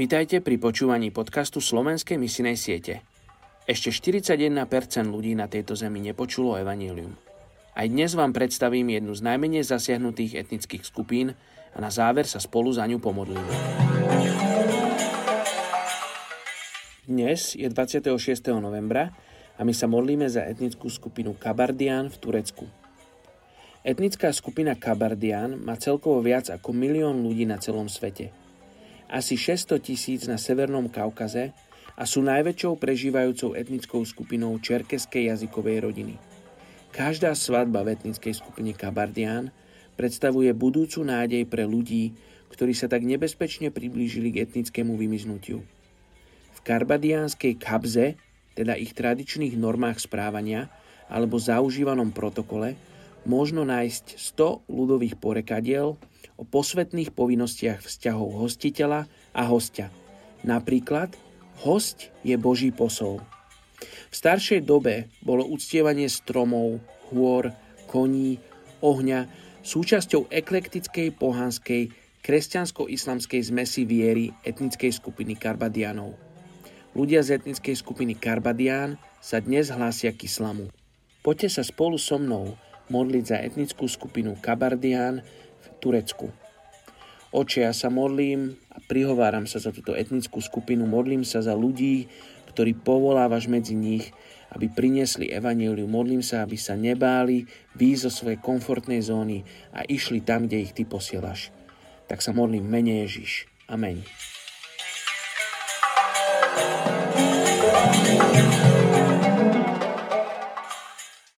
Vítajte pri počúvaní podcastu Slovenskej misinej siete. Ešte 41% ľudí na tejto zemi nepočulo evanílium. Aj dnes vám predstavím jednu z najmenej zasiahnutých etnických skupín a na záver sa spolu za ňu pomodlíme. Dnes je 26. novembra a my sa modlíme za etnickú skupinu Kabardian v Turecku. Etnická skupina Kabardian má celkovo viac ako milión ľudí na celom svete – asi 600 tisíc na Severnom Kaukaze a sú najväčšou prežívajúcou etnickou skupinou čerkeskej jazykovej rodiny. Každá svadba v etnickej skupine Kabardian predstavuje budúcu nádej pre ľudí, ktorí sa tak nebezpečne priblížili k etnickému vymiznutiu. V karbadiánskej kabze, teda ich tradičných normách správania alebo zaužívanom protokole, možno nájsť 100 ľudových porekadiel o posvetných povinnostiach vzťahov hostiteľa a hostia. Napríklad, host je Boží posol. V staršej dobe bolo uctievanie stromov, hôr, koní, ohňa súčasťou eklektickej pohanskej kresťansko-islamskej zmesi viery etnickej skupiny Karbadianov. Ľudia z etnickej skupiny Karbadián sa dnes hlásia k islamu. Poďte sa spolu so mnou modliť za etnickú skupinu Kabardián v Turecku. Oče, ja sa modlím a prihováram sa za túto etnickú skupinu, modlím sa za ľudí, ktorí povolávaš medzi nich, aby priniesli evaníliu. Modlím sa, aby sa nebáli výjsť zo svojej komfortnej zóny a išli tam, kde ich Ty posielaš. Tak sa modlím mene Ježiš. Amen. thank you